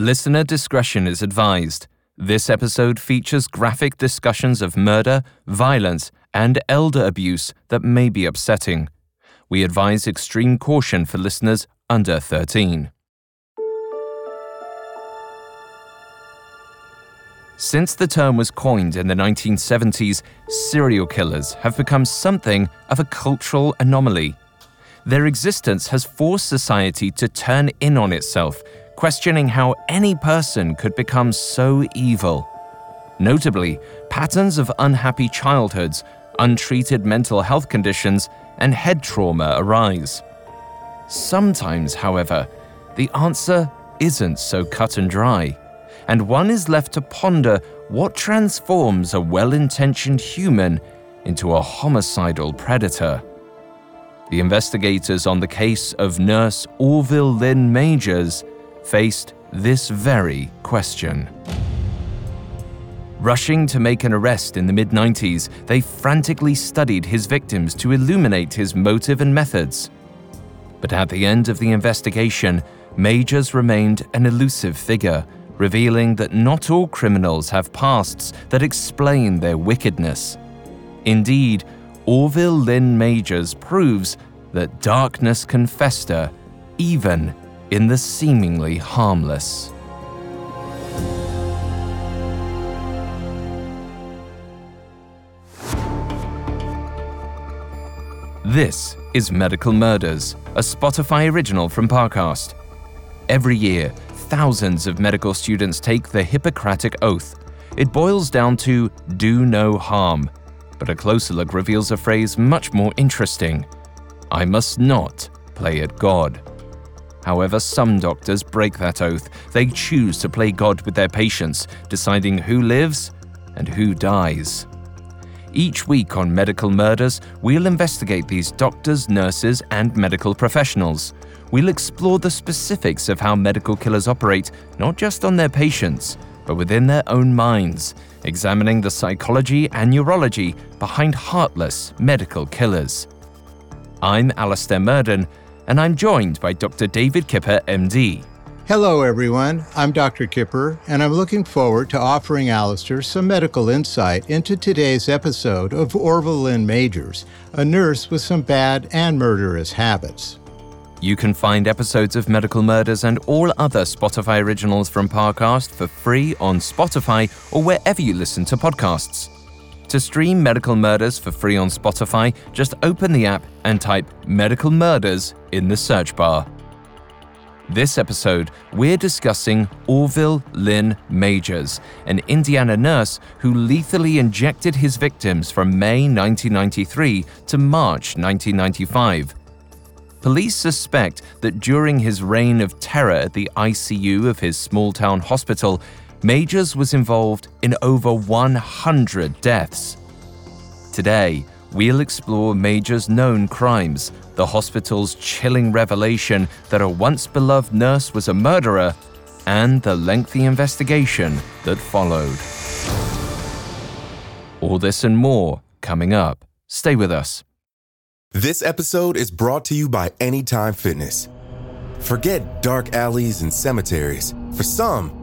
Listener discretion is advised. This episode features graphic discussions of murder, violence, and elder abuse that may be upsetting. We advise extreme caution for listeners under 13. Since the term was coined in the 1970s, serial killers have become something of a cultural anomaly. Their existence has forced society to turn in on itself questioning how any person could become so evil. Notably, patterns of unhappy childhoods, untreated mental health conditions, and head trauma arise. Sometimes, however, the answer isn't so cut and dry, and one is left to ponder what transforms a well intentioned human into a homicidal predator. The investigators on the case of nurse Orville Lynn Majors faced this very question. Rushing to make an arrest in the mid 90s, they frantically studied his victims to illuminate his motive and methods. But at the end of the investigation, Majors remained an elusive figure, revealing that not all criminals have pasts that explain their wickedness. Indeed, Orville Lynn Majors proves that darkness can fester even in the seemingly harmless. This is Medical Murders, a Spotify original from Parcast. Every year, thousands of medical students take the Hippocratic Oath. It boils down to do no harm, but a closer look reveals a phrase much more interesting I must not play at God. However, some doctors break that oath. They choose to play God with their patients, deciding who lives and who dies. Each week on Medical Murders, we'll investigate these doctors, nurses, and medical professionals. We'll explore the specifics of how medical killers operate, not just on their patients, but within their own minds, examining the psychology and neurology behind heartless medical killers. I'm Alastair Murden, and I'm joined by Dr. David Kipper, MD. Hello, everyone. I'm Dr. Kipper, and I'm looking forward to offering Alastair some medical insight into today's episode of Orville Lynn Majors, a nurse with some bad and murderous habits. You can find episodes of Medical Murders and all other Spotify originals from Parcast for free on Spotify or wherever you listen to podcasts. To stream Medical Murders for free on Spotify, just open the app and type Medical Murders in the search bar. This episode, we're discussing Orville Lynn Majors, an Indiana nurse who lethally injected his victims from May 1993 to March 1995. Police suspect that during his reign of terror at the ICU of his small town hospital, Majors was involved in over 100 deaths. Today, we'll explore Majors' known crimes, the hospital's chilling revelation that a once beloved nurse was a murderer, and the lengthy investigation that followed. All this and more coming up. Stay with us. This episode is brought to you by Anytime Fitness. Forget dark alleys and cemeteries. For some,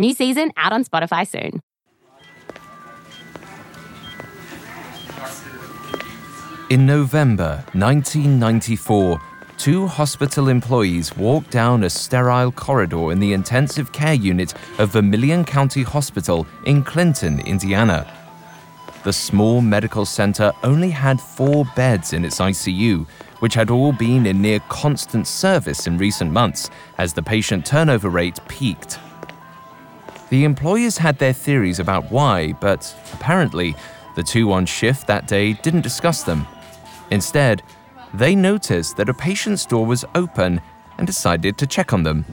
New season out on Spotify soon. In November 1994, two hospital employees walked down a sterile corridor in the intensive care unit of Vermillion County Hospital in Clinton, Indiana. The small medical center only had four beds in its ICU, which had all been in near constant service in recent months as the patient turnover rate peaked. The employers had their theories about why, but apparently, the two on shift that day didn't discuss them. Instead, they noticed that a patient's door was open and decided to check on them.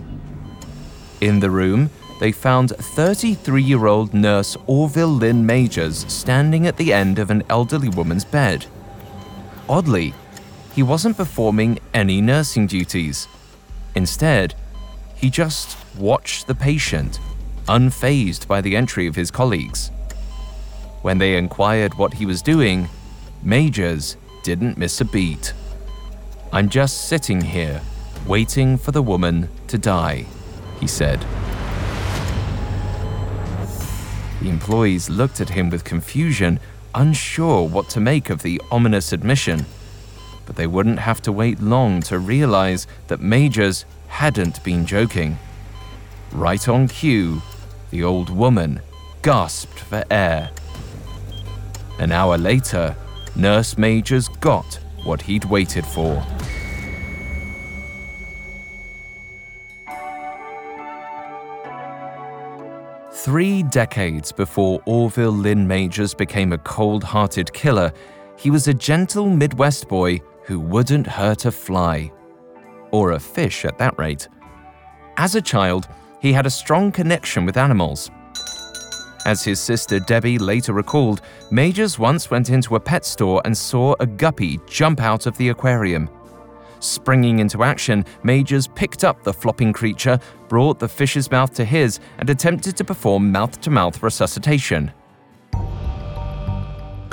In the room, they found 33 year old nurse Orville Lynn Majors standing at the end of an elderly woman's bed. Oddly, he wasn't performing any nursing duties. Instead, he just watched the patient, unfazed by the entry of his colleagues. When they inquired what he was doing, Majors didn't miss a beat. I'm just sitting here, waiting for the woman to die, he said. The employees looked at him with confusion, unsure what to make of the ominous admission. But they wouldn't have to wait long to realize that Majors hadn't been joking. Right on cue, the old woman gasped for air. An hour later, Nurse Majors got what he'd waited for. Three decades before Orville Lynn Majors became a cold hearted killer, he was a gentle Midwest boy who wouldn't hurt a fly. Or a fish at that rate. As a child, he had a strong connection with animals. As his sister Debbie later recalled, Majors once went into a pet store and saw a guppy jump out of the aquarium. Springing into action, Majors picked up the flopping creature, brought the fish's mouth to his, and attempted to perform mouth to mouth resuscitation.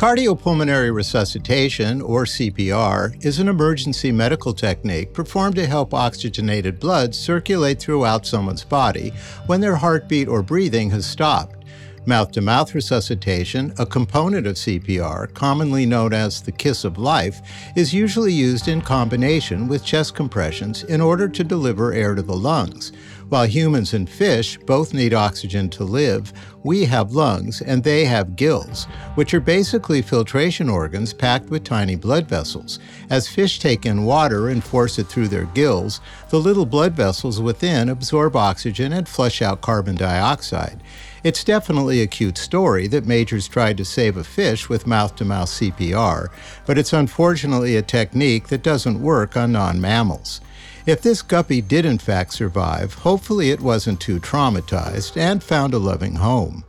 Cardiopulmonary resuscitation, or CPR, is an emergency medical technique performed to help oxygenated blood circulate throughout someone's body when their heartbeat or breathing has stopped. Mouth to mouth resuscitation, a component of CPR, commonly known as the kiss of life, is usually used in combination with chest compressions in order to deliver air to the lungs. While humans and fish both need oxygen to live, we have lungs and they have gills, which are basically filtration organs packed with tiny blood vessels. As fish take in water and force it through their gills, the little blood vessels within absorb oxygen and flush out carbon dioxide. It's definitely a cute story that Majors tried to save a fish with mouth to mouth CPR, but it's unfortunately a technique that doesn't work on non mammals. If this guppy did in fact survive, hopefully it wasn't too traumatized and found a loving home.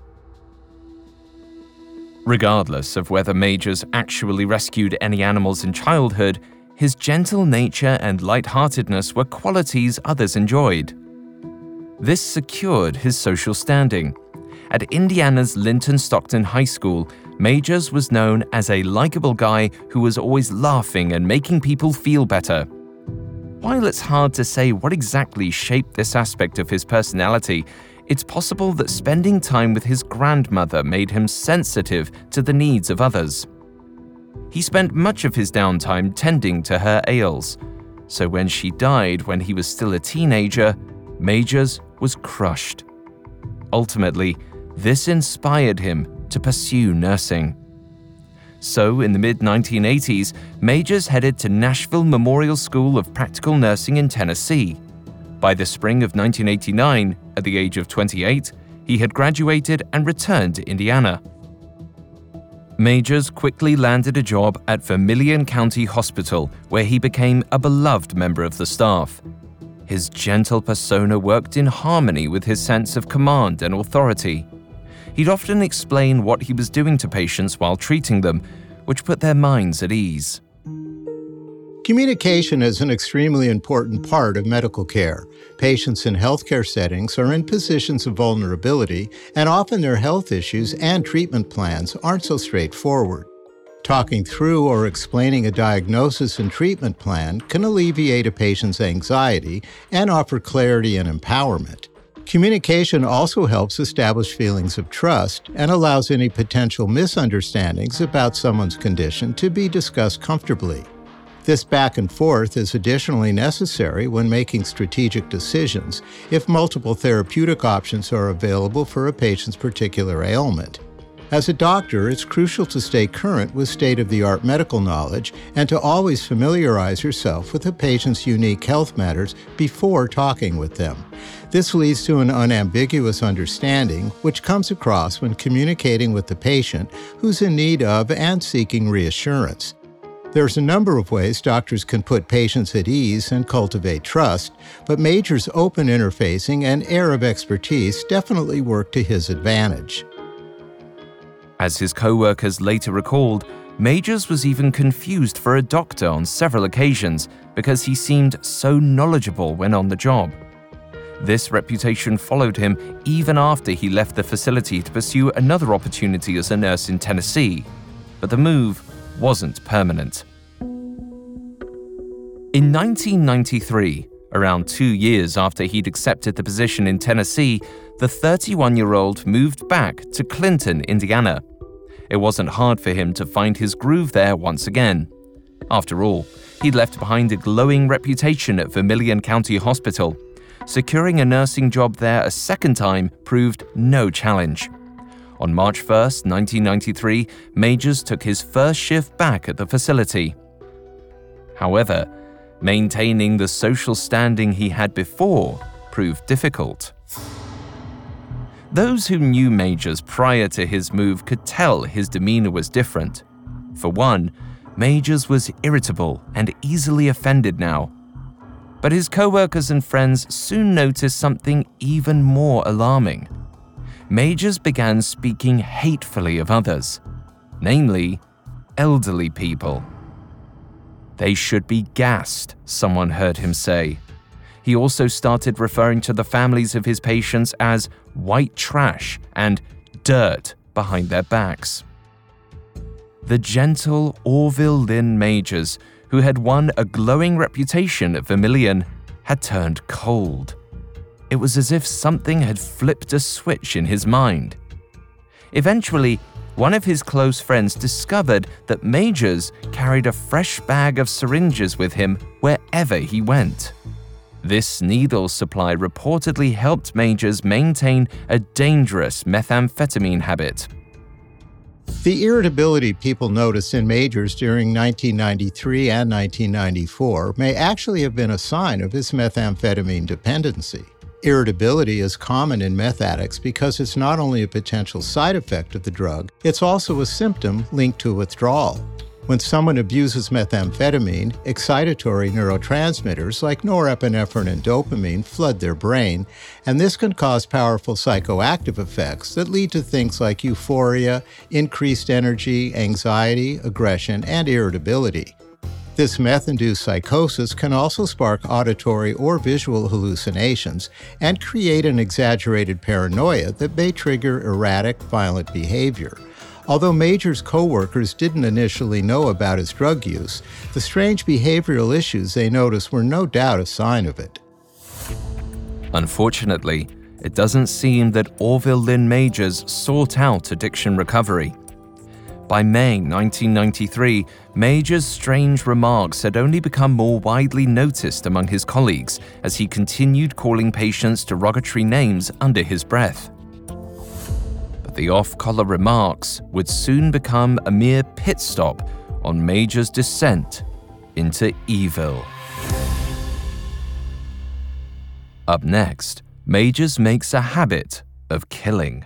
Regardless of whether Majors actually rescued any animals in childhood, his gentle nature and light-heartedness were qualities others enjoyed. This secured his social standing. At Indiana's Linton Stockton High School, Majors was known as a likable guy who was always laughing and making people feel better. While it's hard to say what exactly shaped this aspect of his personality, it's possible that spending time with his grandmother made him sensitive to the needs of others. He spent much of his downtime tending to her ails, so when she died when he was still a teenager, Majors was crushed. Ultimately, this inspired him to pursue nursing. So, in the mid 1980s, Majors headed to Nashville Memorial School of Practical Nursing in Tennessee. By the spring of 1989, at the age of 28, he had graduated and returned to Indiana. Majors quickly landed a job at Vermillion County Hospital, where he became a beloved member of the staff. His gentle persona worked in harmony with his sense of command and authority. He'd often explain what he was doing to patients while treating them, which put their minds at ease. Communication is an extremely important part of medical care. Patients in healthcare settings are in positions of vulnerability, and often their health issues and treatment plans aren't so straightforward. Talking through or explaining a diagnosis and treatment plan can alleviate a patient's anxiety and offer clarity and empowerment. Communication also helps establish feelings of trust and allows any potential misunderstandings about someone's condition to be discussed comfortably. This back and forth is additionally necessary when making strategic decisions if multiple therapeutic options are available for a patient's particular ailment. As a doctor, it's crucial to stay current with state of the art medical knowledge and to always familiarize yourself with a patient's unique health matters before talking with them. This leads to an unambiguous understanding, which comes across when communicating with the patient who's in need of and seeking reassurance. There's a number of ways doctors can put patients at ease and cultivate trust, but Major's open interfacing and air of expertise definitely work to his advantage. As his co workers later recalled, Majors was even confused for a doctor on several occasions because he seemed so knowledgeable when on the job. This reputation followed him even after he left the facility to pursue another opportunity as a nurse in Tennessee, but the move wasn't permanent. In 1993, around two years after he'd accepted the position in Tennessee, the 31 year old moved back to Clinton, Indiana. It wasn't hard for him to find his groove there once again. After all, he'd left behind a glowing reputation at Vermillion County Hospital. Securing a nursing job there a second time proved no challenge. On March 1, 1993, Majors took his first shift back at the facility. However, maintaining the social standing he had before proved difficult. Those who knew Majors prior to his move could tell his demeanor was different. For one, Majors was irritable and easily offended now. But his co-workers and friends soon noticed something even more alarming. Majors began speaking hatefully of others, namely, elderly people. They should be gassed, someone heard him say. He also started referring to the families of his patients as white trash and dirt behind their backs. The gentle Orville Lynn Majors, who had won a glowing reputation at Vermillion, had turned cold. It was as if something had flipped a switch in his mind. Eventually, one of his close friends discovered that Majors carried a fresh bag of syringes with him wherever he went. This needle supply reportedly helped Majors maintain a dangerous methamphetamine habit. The irritability people noticed in Majors during 1993 and 1994 may actually have been a sign of his methamphetamine dependency. Irritability is common in meth addicts because it's not only a potential side effect of the drug, it's also a symptom linked to withdrawal. When someone abuses methamphetamine, excitatory neurotransmitters like norepinephrine and dopamine flood their brain, and this can cause powerful psychoactive effects that lead to things like euphoria, increased energy, anxiety, aggression, and irritability. This meth induced psychosis can also spark auditory or visual hallucinations and create an exaggerated paranoia that may trigger erratic, violent behavior. Although Major's coworkers didn't initially know about his drug use, the strange behavioral issues they noticed were no doubt a sign of it. Unfortunately, it doesn't seem that Orville Lynn Majors sought out addiction recovery. By May 1993, Major's strange remarks had only become more widely noticed among his colleagues as he continued calling patients derogatory names under his breath. The off color remarks would soon become a mere pit stop on Major's descent into evil. Up next, Majors makes a habit of killing.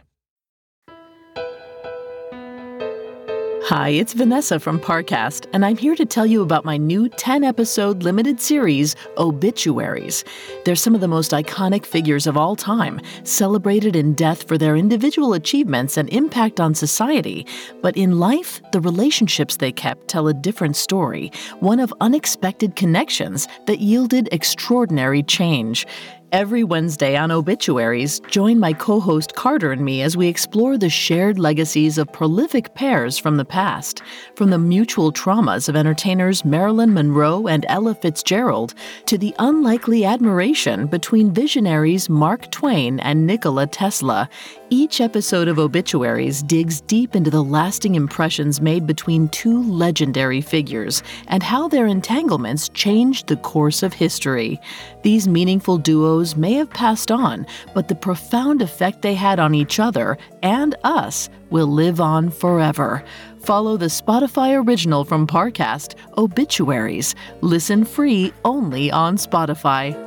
Hi, it's Vanessa from Parcast, and I'm here to tell you about my new 10 episode limited series, Obituaries. They're some of the most iconic figures of all time, celebrated in death for their individual achievements and impact on society. But in life, the relationships they kept tell a different story, one of unexpected connections that yielded extraordinary change. Every Wednesday on Obituaries, join my co host Carter and me as we explore the shared legacies of prolific pairs from the past, from the mutual traumas of entertainers Marilyn Monroe and Ella Fitzgerald to the unlikely admiration between visionaries Mark Twain and Nikola Tesla. Each episode of Obituaries digs deep into the lasting impressions made between two legendary figures and how their entanglements changed the course of history. These meaningful duos may have passed on, but the profound effect they had on each other and us will live on forever. Follow the Spotify original from Parcast, Obituaries. Listen free only on Spotify.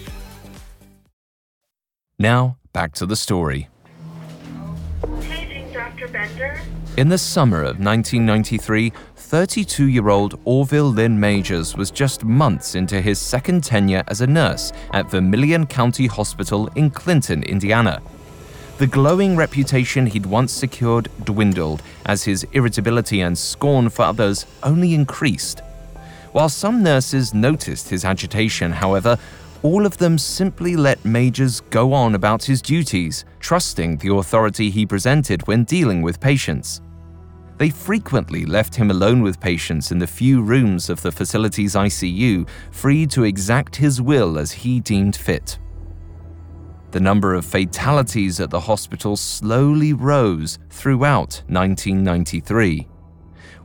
Now, back to the story. Paging Dr. Bender. In the summer of 1993, 32 year old Orville Lynn Majors was just months into his second tenure as a nurse at Vermillion County Hospital in Clinton, Indiana. The glowing reputation he'd once secured dwindled as his irritability and scorn for others only increased. While some nurses noticed his agitation, however, all of them simply let Majors go on about his duties, trusting the authority he presented when dealing with patients. They frequently left him alone with patients in the few rooms of the facility's ICU, free to exact his will as he deemed fit. The number of fatalities at the hospital slowly rose throughout 1993.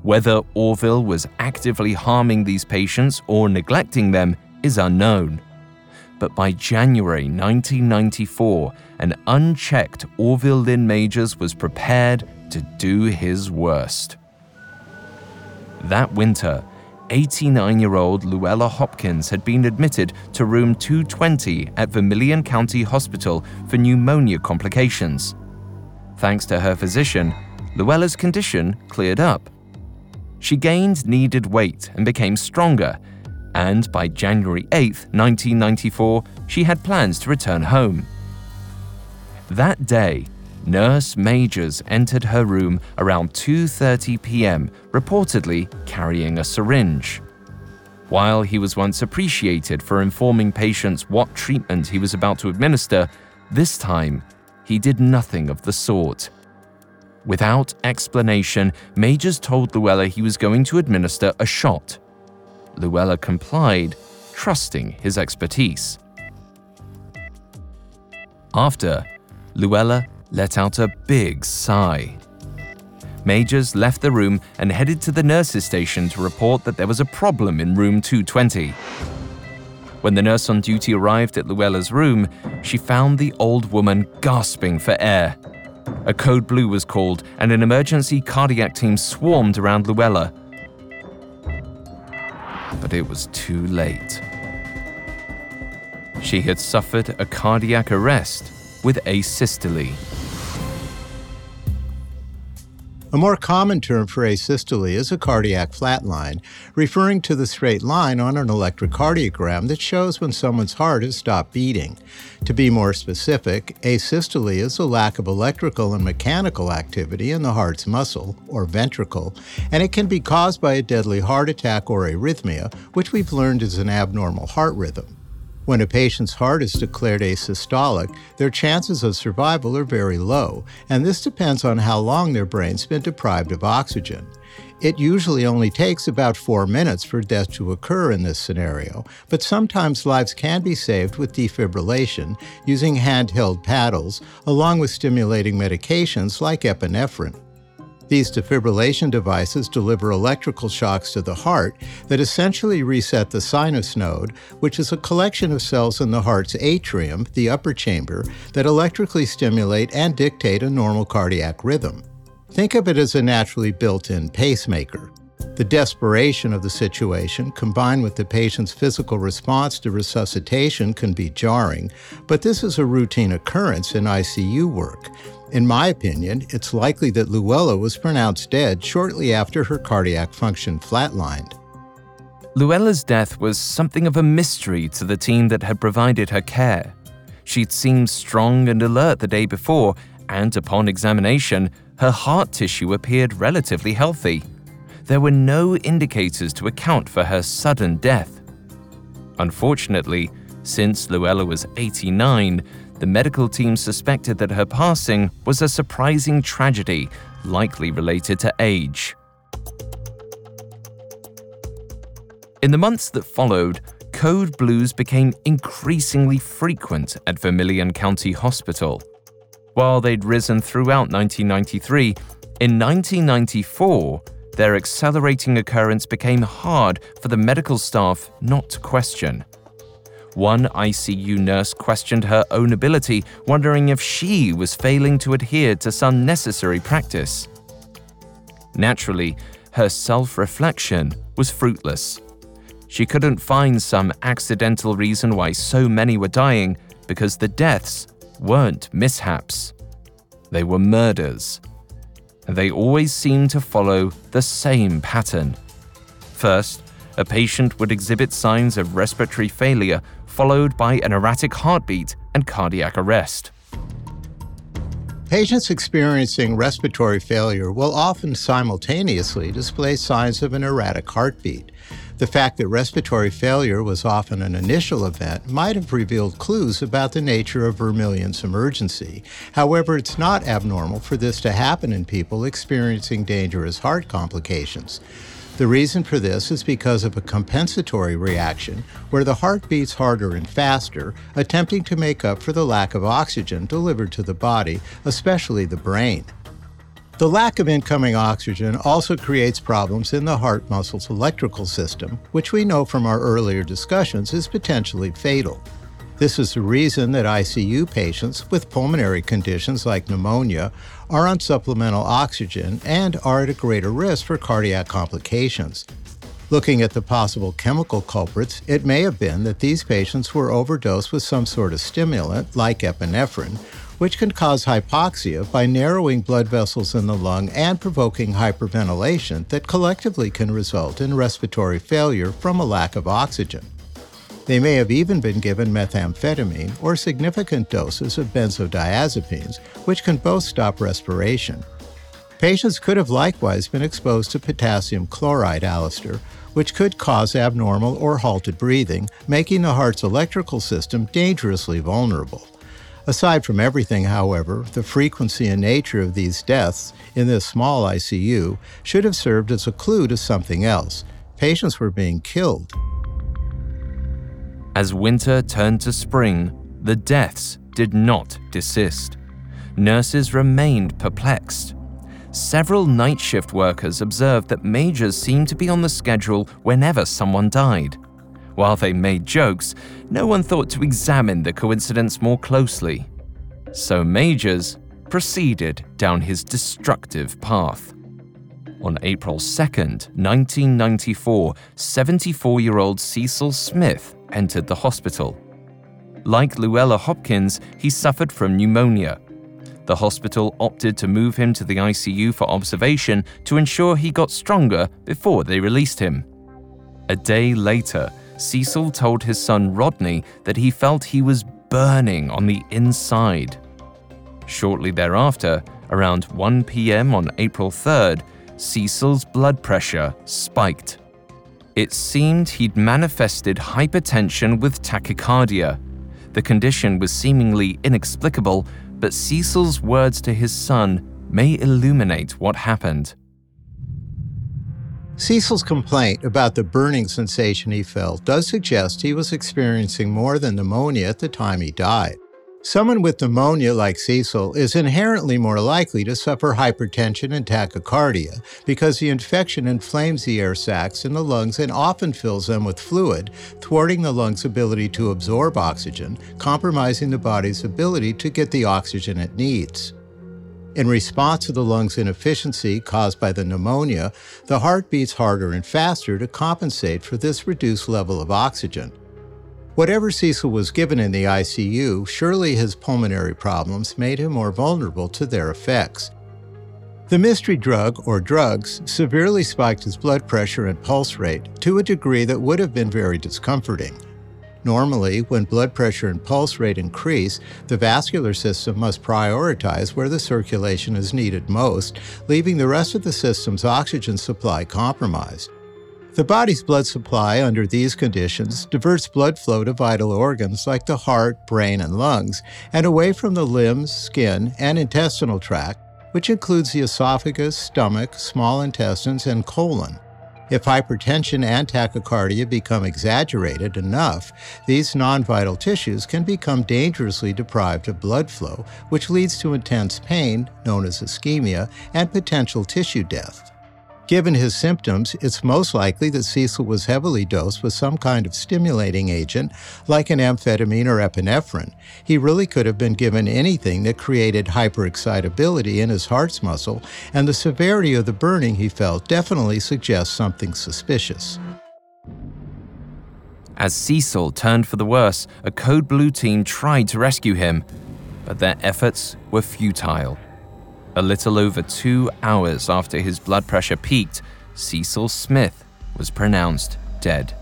Whether Orville was actively harming these patients or neglecting them is unknown. But by January 1994, an unchecked Orville Lynn Majors was prepared to do his worst. That winter, 89 year old Luella Hopkins had been admitted to room 220 at Vermillion County Hospital for pneumonia complications. Thanks to her physician, Luella's condition cleared up. She gained needed weight and became stronger, and by January 8, 1994, she had plans to return home. That day, Nurse Majors entered her room around 2:30 p.m., reportedly carrying a syringe. While he was once appreciated for informing patients what treatment he was about to administer, this time he did nothing of the sort. Without explanation, Majors told Luella he was going to administer a shot. Luella complied, trusting his expertise. After, Luella let out a big sigh. Majors left the room and headed to the nurse's station to report that there was a problem in room 220. When the nurse on duty arrived at Luella's room, she found the old woman gasping for air. A code blue was called, and an emergency cardiac team swarmed around Luella. But it was too late. She had suffered a cardiac arrest with asystole. A more common term for asystole is a cardiac flatline, referring to the straight line on an electrocardiogram that shows when someone's heart has stopped beating. To be more specific, asystole is a lack of electrical and mechanical activity in the heart's muscle, or ventricle, and it can be caused by a deadly heart attack or arrhythmia, which we've learned is an abnormal heart rhythm. When a patient's heart is declared asystolic, their chances of survival are very low, and this depends on how long their brain's been deprived of oxygen. It usually only takes about four minutes for death to occur in this scenario, but sometimes lives can be saved with defibrillation using handheld paddles, along with stimulating medications like epinephrine. These defibrillation devices deliver electrical shocks to the heart that essentially reset the sinus node, which is a collection of cells in the heart's atrium, the upper chamber, that electrically stimulate and dictate a normal cardiac rhythm. Think of it as a naturally built in pacemaker. The desperation of the situation, combined with the patient's physical response to resuscitation, can be jarring, but this is a routine occurrence in ICU work. In my opinion, it's likely that Luella was pronounced dead shortly after her cardiac function flatlined. Luella's death was something of a mystery to the team that had provided her care. She'd seemed strong and alert the day before, and upon examination, her heart tissue appeared relatively healthy there were no indicators to account for her sudden death. Unfortunately, since Luella was 89, the medical team suspected that her passing was a surprising tragedy, likely related to age. In the months that followed, code blues became increasingly frequent at Vermillion County Hospital. While they'd risen throughout 1993, in 1994, their accelerating occurrence became hard for the medical staff not to question. One ICU nurse questioned her own ability, wondering if she was failing to adhere to some necessary practice. Naturally, her self reflection was fruitless. She couldn't find some accidental reason why so many were dying because the deaths weren't mishaps, they were murders they always seemed to follow the same pattern. First, a patient would exhibit signs of respiratory failure, followed by an erratic heartbeat and cardiac arrest. Patients experiencing respiratory failure will often simultaneously display signs of an erratic heartbeat. The fact that respiratory failure was often an initial event might have revealed clues about the nature of Vermillion's emergency. However, it's not abnormal for this to happen in people experiencing dangerous heart complications. The reason for this is because of a compensatory reaction where the heart beats harder and faster, attempting to make up for the lack of oxygen delivered to the body, especially the brain. The lack of incoming oxygen also creates problems in the heart muscle's electrical system, which we know from our earlier discussions is potentially fatal. This is the reason that ICU patients with pulmonary conditions like pneumonia are on supplemental oxygen and are at a greater risk for cardiac complications. Looking at the possible chemical culprits, it may have been that these patients were overdosed with some sort of stimulant, like epinephrine, which can cause hypoxia by narrowing blood vessels in the lung and provoking hyperventilation that collectively can result in respiratory failure from a lack of oxygen. They may have even been given methamphetamine or significant doses of benzodiazepines, which can both stop respiration. Patients could have likewise been exposed to potassium chloride, Alastair, which could cause abnormal or halted breathing, making the heart's electrical system dangerously vulnerable. Aside from everything, however, the frequency and nature of these deaths in this small ICU should have served as a clue to something else. Patients were being killed. As winter turned to spring, the deaths did not desist. Nurses remained perplexed. Several night shift workers observed that majors seemed to be on the schedule whenever someone died. While they made jokes, no one thought to examine the coincidence more closely. So Majors proceeded down his destructive path. On April 2, 1994, 74 year old Cecil Smith entered the hospital. Like Luella Hopkins, he suffered from pneumonia. The hospital opted to move him to the ICU for observation to ensure he got stronger before they released him. A day later, Cecil told his son Rodney that he felt he was burning on the inside. Shortly thereafter, around 1 p.m. on April 3rd, Cecil's blood pressure spiked. It seemed he'd manifested hypertension with tachycardia. The condition was seemingly inexplicable, but Cecil's words to his son may illuminate what happened. Cecil's complaint about the burning sensation he felt does suggest he was experiencing more than pneumonia at the time he died. Someone with pneumonia like Cecil is inherently more likely to suffer hypertension and tachycardia because the infection inflames the air sacs in the lungs and often fills them with fluid, thwarting the lung's ability to absorb oxygen, compromising the body's ability to get the oxygen it needs. In response to the lungs' inefficiency caused by the pneumonia, the heart beats harder and faster to compensate for this reduced level of oxygen. Whatever Cecil was given in the ICU, surely his pulmonary problems made him more vulnerable to their effects. The mystery drug, or drugs, severely spiked his blood pressure and pulse rate to a degree that would have been very discomforting. Normally, when blood pressure and pulse rate increase, the vascular system must prioritize where the circulation is needed most, leaving the rest of the system's oxygen supply compromised. The body's blood supply under these conditions diverts blood flow to vital organs like the heart, brain, and lungs, and away from the limbs, skin, and intestinal tract, which includes the esophagus, stomach, small intestines, and colon. If hypertension and tachycardia become exaggerated enough, these non vital tissues can become dangerously deprived of blood flow, which leads to intense pain, known as ischemia, and potential tissue death. Given his symptoms, it's most likely that Cecil was heavily dosed with some kind of stimulating agent, like an amphetamine or epinephrine. He really could have been given anything that created hyperexcitability in his heart's muscle, and the severity of the burning he felt definitely suggests something suspicious. As Cecil turned for the worse, a Code Blue team tried to rescue him, but their efforts were futile. A little over two hours after his blood pressure peaked, Cecil Smith was pronounced dead.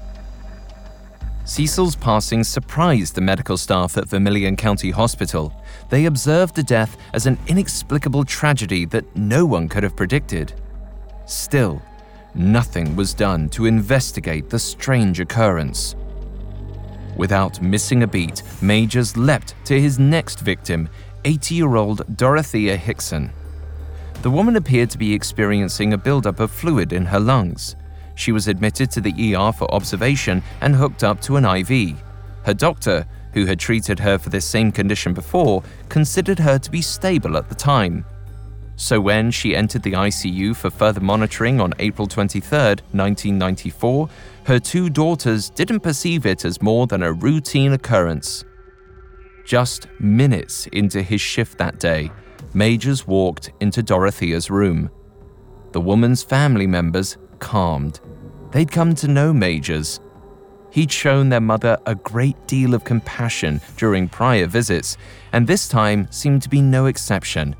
Cecil's passing surprised the medical staff at Vermillion County Hospital. They observed the death as an inexplicable tragedy that no one could have predicted. Still, nothing was done to investigate the strange occurrence. Without missing a beat, Majors leapt to his next victim, 80 year old Dorothea Hixon. The woman appeared to be experiencing a buildup of fluid in her lungs. She was admitted to the ER for observation and hooked up to an IV. Her doctor, who had treated her for this same condition before, considered her to be stable at the time. So when she entered the ICU for further monitoring on April 23, 1994, her two daughters didn't perceive it as more than a routine occurrence. Just minutes into his shift that day, Majors walked into Dorothea's room. The woman's family members calmed. They'd come to know Majors. He'd shown their mother a great deal of compassion during prior visits, and this time seemed to be no exception.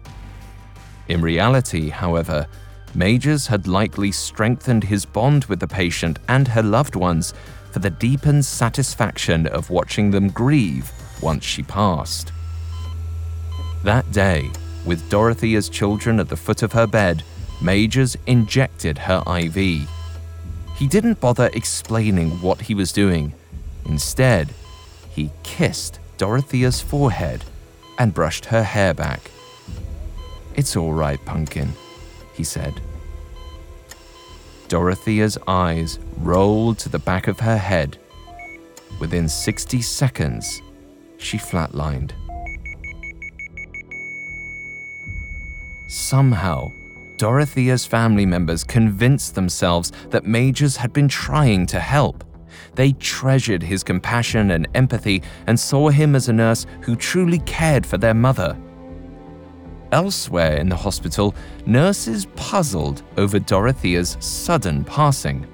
In reality, however, Majors had likely strengthened his bond with the patient and her loved ones for the deepened satisfaction of watching them grieve once she passed. That day, with Dorothea's children at the foot of her bed, Majors injected her IV. He didn't bother explaining what he was doing. Instead, he kissed Dorothea's forehead and brushed her hair back. It's all right, Pumpkin, he said. Dorothea's eyes rolled to the back of her head. Within 60 seconds, she flatlined. Somehow, Dorothea's family members convinced themselves that Majors had been trying to help. They treasured his compassion and empathy and saw him as a nurse who truly cared for their mother. Elsewhere in the hospital, nurses puzzled over Dorothea's sudden passing.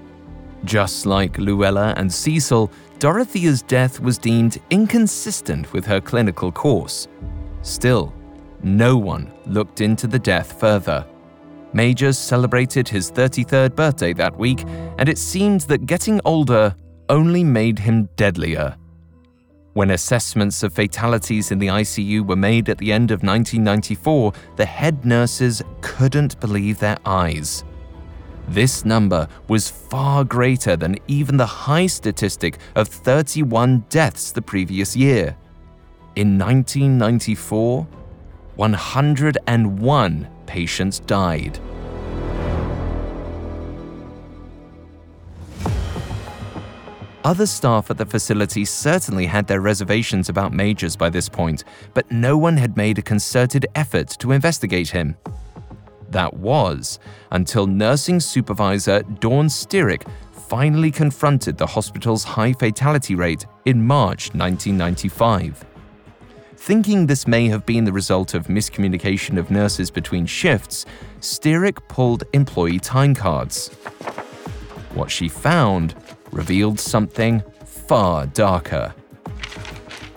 Just like Luella and Cecil, Dorothea's death was deemed inconsistent with her clinical course. Still, no one looked into the death further. Majors celebrated his 33rd birthday that week, and it seemed that getting older only made him deadlier. When assessments of fatalities in the ICU were made at the end of 1994, the head nurses couldn't believe their eyes. This number was far greater than even the high statistic of 31 deaths the previous year. In 1994, 101 patients died. Other staff at the facility certainly had their reservations about Majors by this point, but no one had made a concerted effort to investigate him. That was until nursing supervisor Dawn Stirrick finally confronted the hospital's high fatality rate in March 1995. Thinking this may have been the result of miscommunication of nurses between shifts, Steerick pulled employee time cards. What she found revealed something far darker.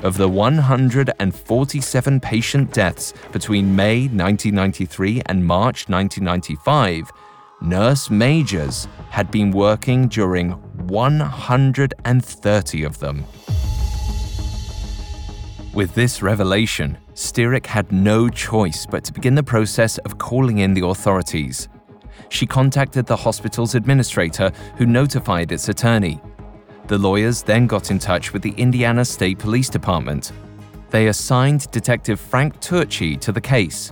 Of the 147 patient deaths between May 1993 and March 1995, Nurse Majors had been working during 130 of them. With this revelation, Steerick had no choice but to begin the process of calling in the authorities. She contacted the hospital's administrator, who notified its attorney. The lawyers then got in touch with the Indiana State Police Department. They assigned Detective Frank Turchi to the case.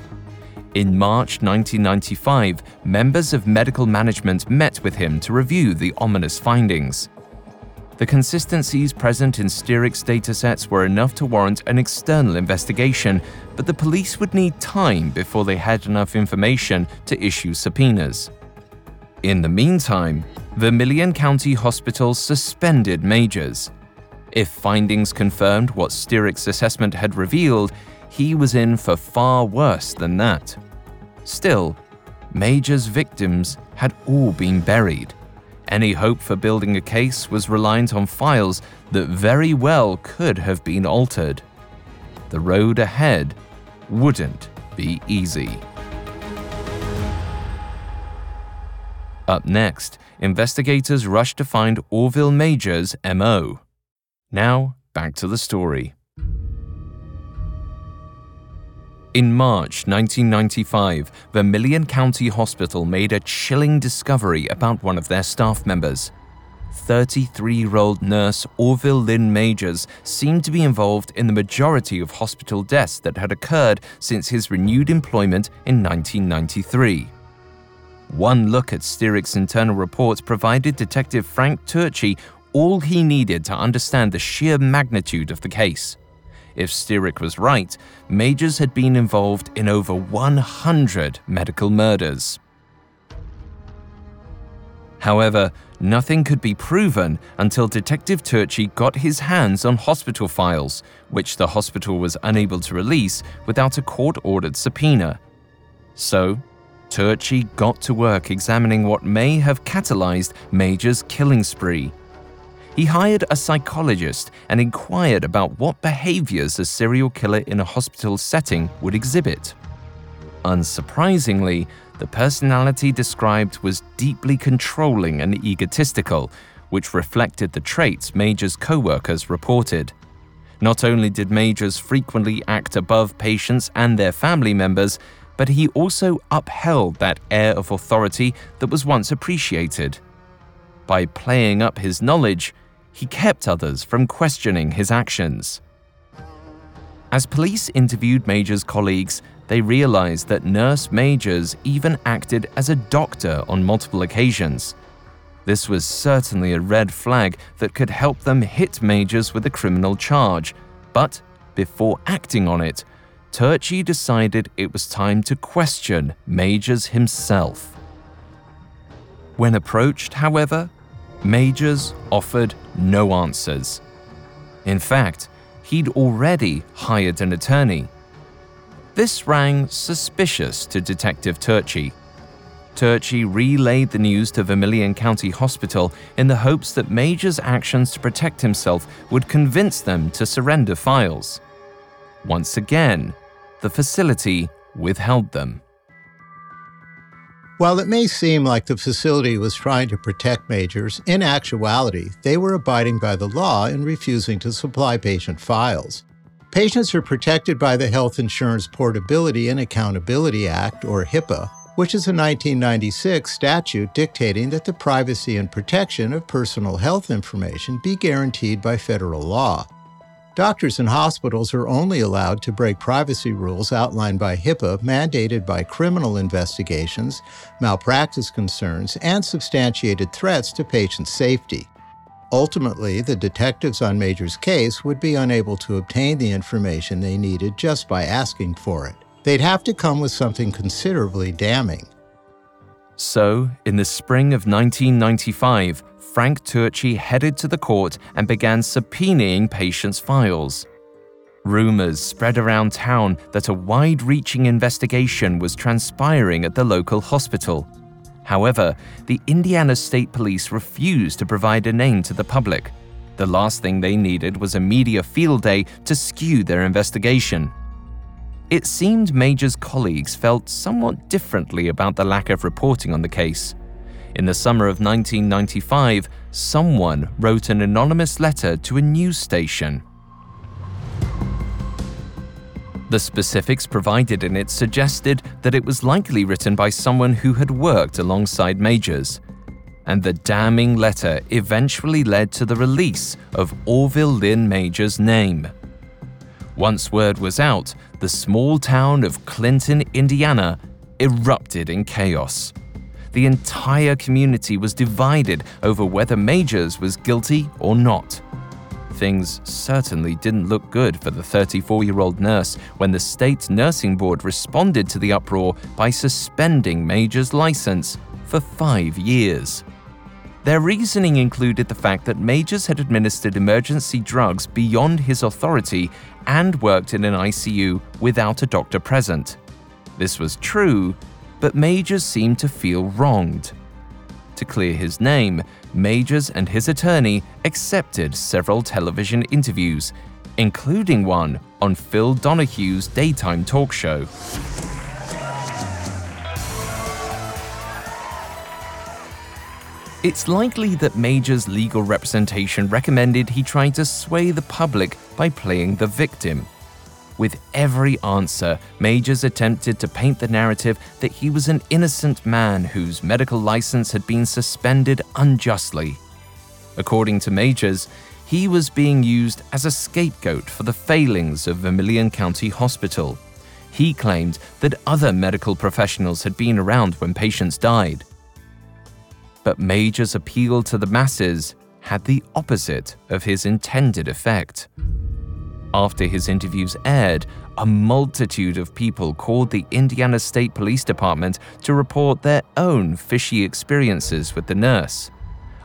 In March 1995, members of medical management met with him to review the ominous findings. The consistencies present in Steerick's datasets were enough to warrant an external investigation, but the police would need time before they had enough information to issue subpoenas. In the meantime, Vermillion County Hospital suspended Majors. If findings confirmed what Steerick's assessment had revealed, he was in for far worse than that. Still, Major's victims had all been buried. Any hope for building a case was reliant on files that very well could have been altered. The road ahead wouldn't be easy. Up next, investigators rushed to find Orville Major's MO. Now, back to the story. In March 1995, Vermillion County Hospital made a chilling discovery about one of their staff members. 33 year old nurse Orville Lynn Majors seemed to be involved in the majority of hospital deaths that had occurred since his renewed employment in 1993. One look at Steerick's internal reports provided Detective Frank Turchi all he needed to understand the sheer magnitude of the case. If Steerick was right, Majors had been involved in over 100 medical murders. However, nothing could be proven until Detective Turchi got his hands on hospital files, which the hospital was unable to release without a court ordered subpoena. So, Turchi got to work examining what may have catalyzed Major's killing spree. He hired a psychologist and inquired about what behaviors a serial killer in a hospital setting would exhibit. Unsurprisingly, the personality described was deeply controlling and egotistical, which reflected the traits Major's co workers reported. Not only did Majors frequently act above patients and their family members, but he also upheld that air of authority that was once appreciated. By playing up his knowledge, he kept others from questioning his actions. As police interviewed Major's colleagues, they realized that Nurse Majors even acted as a doctor on multiple occasions. This was certainly a red flag that could help them hit Majors with a criminal charge, but before acting on it, Turchi decided it was time to question Majors himself. When approached, however, Majors offered no answers. In fact, he'd already hired an attorney. This rang suspicious to Detective Turchi. Turchi relayed the news to Vermillion County Hospital in the hopes that Major's actions to protect himself would convince them to surrender files. Once again, the facility withheld them. While it may seem like the facility was trying to protect majors, in actuality, they were abiding by the law in refusing to supply patient files. Patients are protected by the Health Insurance Portability and Accountability Act, or HIPAA, which is a 1996 statute dictating that the privacy and protection of personal health information be guaranteed by federal law. Doctors and hospitals are only allowed to break privacy rules outlined by HIPAA, mandated by criminal investigations, malpractice concerns, and substantiated threats to patient safety. Ultimately, the detectives on Major's case would be unable to obtain the information they needed just by asking for it. They'd have to come with something considerably damning. So, in the spring of 1995, Frank Turchi headed to the court and began subpoenaing patients' files. Rumors spread around town that a wide reaching investigation was transpiring at the local hospital. However, the Indiana State Police refused to provide a name to the public. The last thing they needed was a media field day to skew their investigation. It seemed Major's colleagues felt somewhat differently about the lack of reporting on the case. In the summer of 1995, someone wrote an anonymous letter to a news station. The specifics provided in it suggested that it was likely written by someone who had worked alongside Majors. And the damning letter eventually led to the release of Orville Lynn Majors' name. Once word was out, the small town of Clinton, Indiana, erupted in chaos. The entire community was divided over whether Majors was guilty or not. Things certainly didn't look good for the 34 year old nurse when the state nursing board responded to the uproar by suspending Major's license for five years. Their reasoning included the fact that Majors had administered emergency drugs beyond his authority and worked in an ICU without a doctor present. This was true, but Majors seemed to feel wronged. To clear his name, Majors and his attorney accepted several television interviews, including one on Phil Donahue's daytime talk show. It's likely that Major's legal representation recommended he try to sway the public by playing the victim. With every answer, Majors attempted to paint the narrative that he was an innocent man whose medical license had been suspended unjustly. According to Majors, he was being used as a scapegoat for the failings of Vermillion County Hospital. He claimed that other medical professionals had been around when patients died. But Major's appeal to the masses had the opposite of his intended effect. After his interviews aired, a multitude of people called the Indiana State Police Department to report their own fishy experiences with the nurse.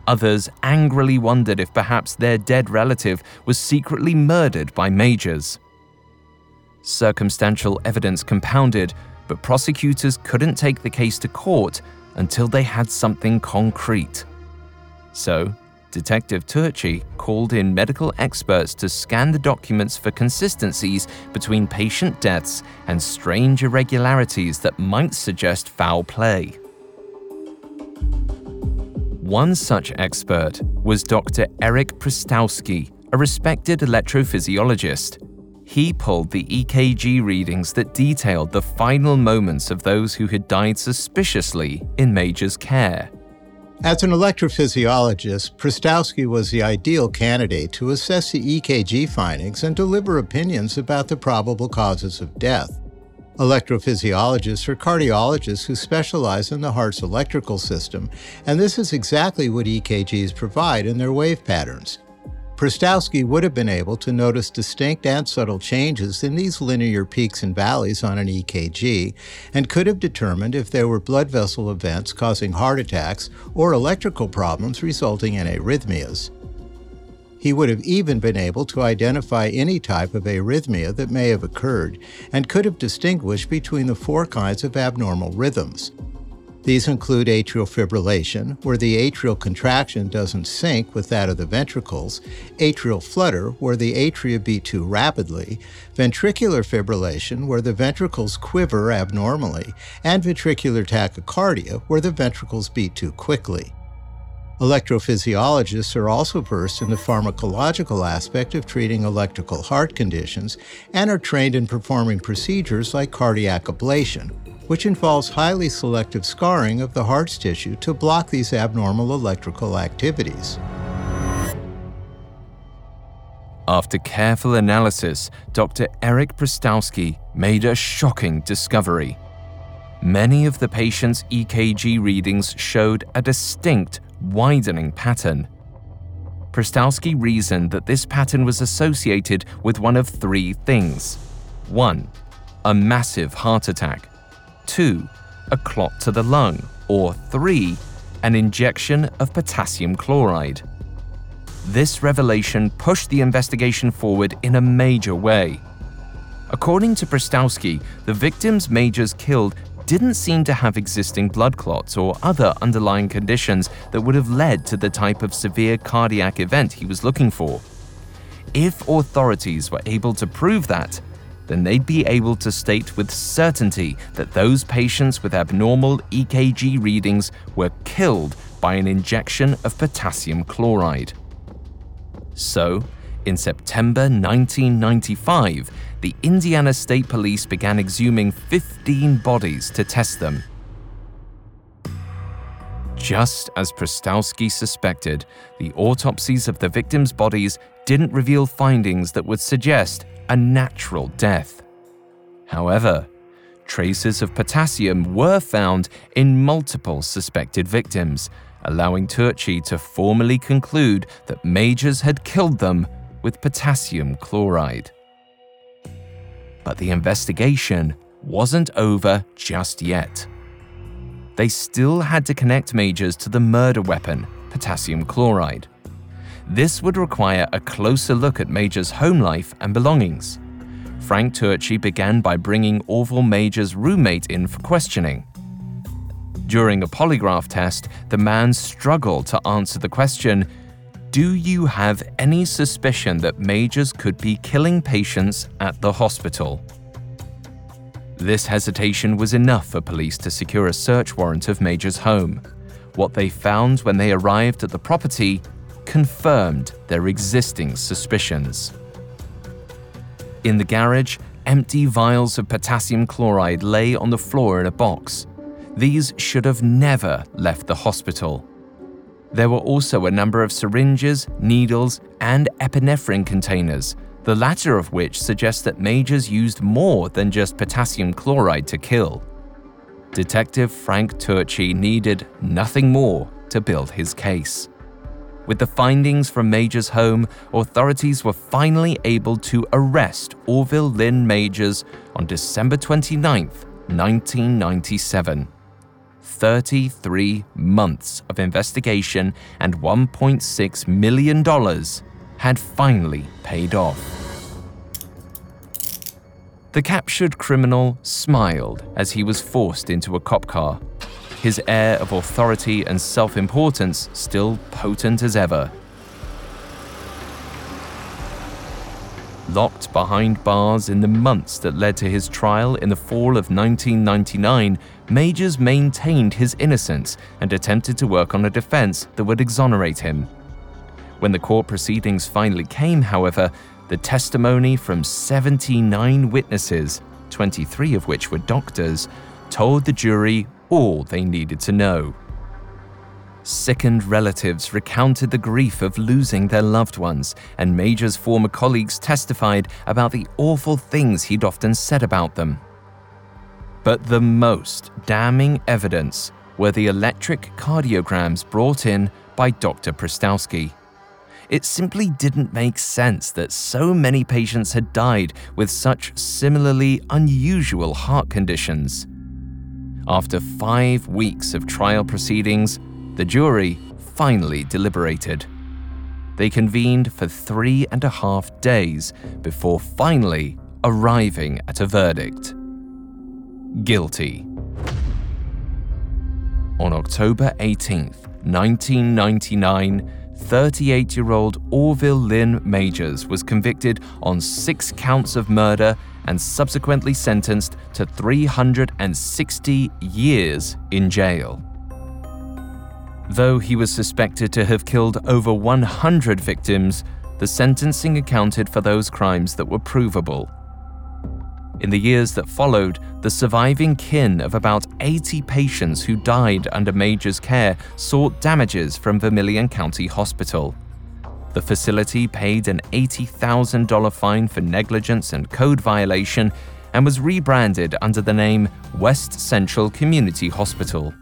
Others angrily wondered if perhaps their dead relative was secretly murdered by Majors. Circumstantial evidence compounded, but prosecutors couldn't take the case to court until they had something concrete. So, Detective Turchi called in medical experts to scan the documents for consistencies between patient deaths and strange irregularities that might suggest foul play. One such expert was Dr. Eric Prystowsky, a respected electrophysiologist. He pulled the EKG readings that detailed the final moments of those who had died suspiciously in Major's care. As an electrophysiologist, Prystowsky was the ideal candidate to assess the EKG findings and deliver opinions about the probable causes of death. Electrophysiologists are cardiologists who specialize in the heart's electrical system, and this is exactly what EKGs provide in their wave patterns. Prystowsky would have been able to notice distinct and subtle changes in these linear peaks and valleys on an EKG and could have determined if there were blood vessel events causing heart attacks or electrical problems resulting in arrhythmias. He would have even been able to identify any type of arrhythmia that may have occurred and could have distinguished between the four kinds of abnormal rhythms these include atrial fibrillation, where the atrial contraction doesn't sync with that of the ventricles, atrial flutter, where the atria beat too rapidly, ventricular fibrillation, where the ventricles quiver abnormally, and ventricular tachycardia, where the ventricles beat too quickly. Electrophysiologists are also versed in the pharmacological aspect of treating electrical heart conditions and are trained in performing procedures like cardiac ablation, which involves highly selective scarring of the heart's tissue to block these abnormal electrical activities. After careful analysis, Dr. Eric Prystowsky made a shocking discovery. Many of the patient's EKG readings showed a distinct widening pattern. Prystowsky reasoned that this pattern was associated with one of three things 1. A massive heart attack. 2. A clot to the lung. Or 3. An injection of potassium chloride. This revelation pushed the investigation forward in a major way. According to Prystowsky, the victims Majors killed didn't seem to have existing blood clots or other underlying conditions that would have led to the type of severe cardiac event he was looking for. If authorities were able to prove that, then they'd be able to state with certainty that those patients with abnormal EKG readings were killed by an injection of potassium chloride. So, in September 1995, the Indiana State Police began exhuming 15 bodies to test them. Just as Prystowsky suspected, the autopsies of the victims' bodies didn't reveal findings that would suggest a natural death. However, traces of potassium were found in multiple suspected victims, allowing Turchi to formally conclude that Majors had killed them with potassium chloride. But the investigation wasn't over just yet. They still had to connect Majors to the murder weapon, potassium chloride. This would require a closer look at Major's home life and belongings. Frank Turchi began by bringing Orville Major's roommate in for questioning. During a polygraph test, the man struggled to answer the question Do you have any suspicion that Majors could be killing patients at the hospital? This hesitation was enough for police to secure a search warrant of Major's home. What they found when they arrived at the property confirmed their existing suspicions. In the garage, empty vials of potassium chloride lay on the floor in a box. These should have never left the hospital. There were also a number of syringes, needles, and epinephrine containers, the latter of which suggests that Majors used more than just potassium chloride to kill. Detective Frank Turchi needed nothing more to build his case. With the findings from Major's home, authorities were finally able to arrest Orville Lynn Majors on December 29, 1997. 33 months of investigation and $1.6 million had finally paid off. The captured criminal smiled as he was forced into a cop car his air of authority and self importance still potent as ever. Locked behind bars in the months that led to his trial in the fall of 1999, Majors maintained his innocence and attempted to work on a defense that would exonerate him. When the court proceedings finally came, however, the testimony from 79 witnesses, 23 of which were doctors, told the jury all they needed to know. Sickened relatives recounted the grief of losing their loved ones, and Major's former colleagues testified about the awful things he'd often said about them. But the most damning evidence were the electric cardiograms brought in by Dr. Prystowsky. It simply didn't make sense that so many patients had died with such similarly unusual heart conditions. After five weeks of trial proceedings, the jury finally deliberated. They convened for three and a half days before finally arriving at a verdict guilty. On October 18, 1999, 38 year old Orville Lynn Majors was convicted on six counts of murder and subsequently sentenced to 360 years in jail. Though he was suspected to have killed over 100 victims, the sentencing accounted for those crimes that were provable. In the years that followed, the surviving kin of about 80 patients who died under Major's care sought damages from Vermillion County Hospital. The facility paid an $80,000 fine for negligence and code violation and was rebranded under the name West Central Community Hospital.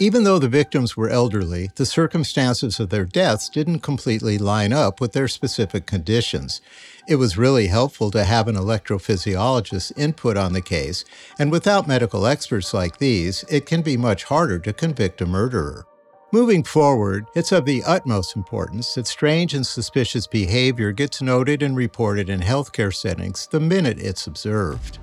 Even though the victims were elderly, the circumstances of their deaths didn't completely line up with their specific conditions. It was really helpful to have an electrophysiologist's input on the case, and without medical experts like these, it can be much harder to convict a murderer. Moving forward, it's of the utmost importance that strange and suspicious behavior gets noted and reported in healthcare settings the minute it's observed.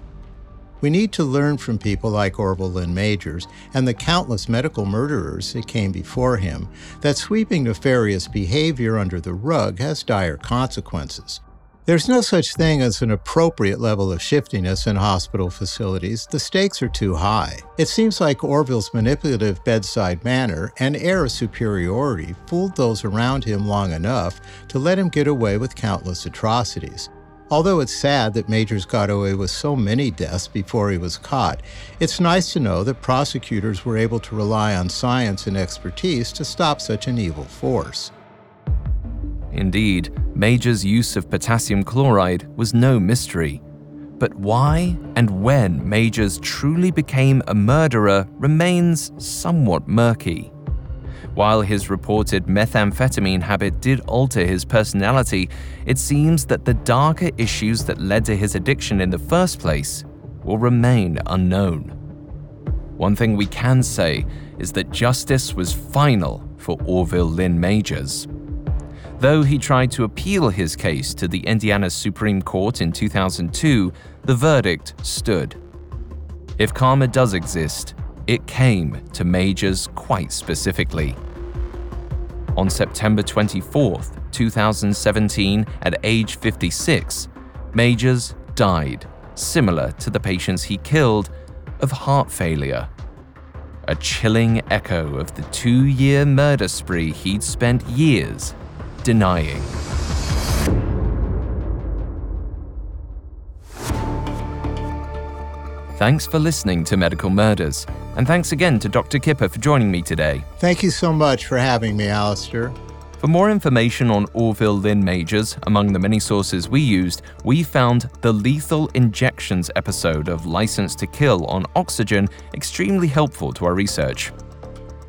We need to learn from people like Orville Lynn Majors and the countless medical murderers that came before him that sweeping nefarious behavior under the rug has dire consequences. There's no such thing as an appropriate level of shiftiness in hospital facilities. The stakes are too high. It seems like Orville's manipulative bedside manner and air of superiority fooled those around him long enough to let him get away with countless atrocities. Although it's sad that Majors got away with so many deaths before he was caught, it's nice to know that prosecutors were able to rely on science and expertise to stop such an evil force. Indeed, Major's use of potassium chloride was no mystery. But why and when Majors truly became a murderer remains somewhat murky. While his reported methamphetamine habit did alter his personality, it seems that the darker issues that led to his addiction in the first place will remain unknown. One thing we can say is that justice was final for Orville Lynn Majors. Though he tried to appeal his case to the Indiana Supreme Court in 2002, the verdict stood. If karma does exist, it came to Majors quite specifically. On September 24, 2017, at age 56, Majors died, similar to the patients he killed, of heart failure. A chilling echo of the two year murder spree he'd spent years denying. Thanks for listening to Medical Murders, and thanks again to Dr. Kipper for joining me today. Thank you so much for having me, Alastair. For more information on Orville Lynn Majors, among the many sources we used, we found the Lethal Injections episode of License to Kill on Oxygen extremely helpful to our research.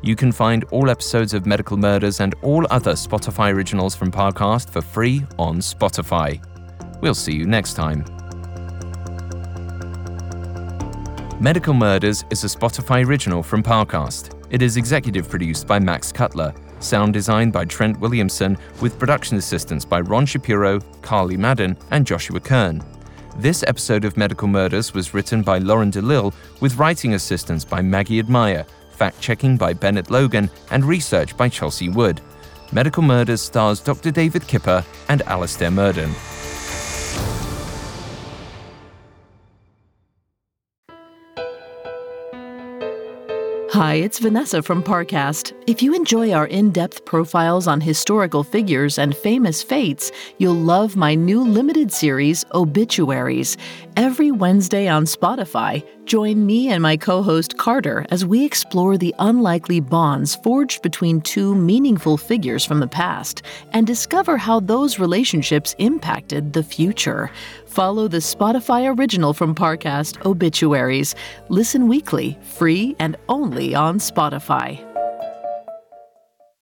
You can find all episodes of Medical Murders and all other Spotify originals from Parcast for free on Spotify. We'll see you next time. Medical Murders is a Spotify original from Parcast. It is executive produced by Max Cutler, sound designed by Trent Williamson, with production assistance by Ron Shapiro, Carly Madden, and Joshua Kern. This episode of Medical Murders was written by Lauren DeLille, with writing assistance by Maggie Admire, fact checking by Bennett Logan, and research by Chelsea Wood. Medical Murders stars Dr. David Kipper and Alastair Murden. Hi, it's Vanessa from Parcast. If you enjoy our in depth profiles on historical figures and famous fates, you'll love my new limited series, Obituaries. Every Wednesday on Spotify, join me and my co host Carter as we explore the unlikely bonds forged between two meaningful figures from the past and discover how those relationships impacted the future. Follow the Spotify original from Parcast, Obituaries. Listen weekly, free and only on Spotify.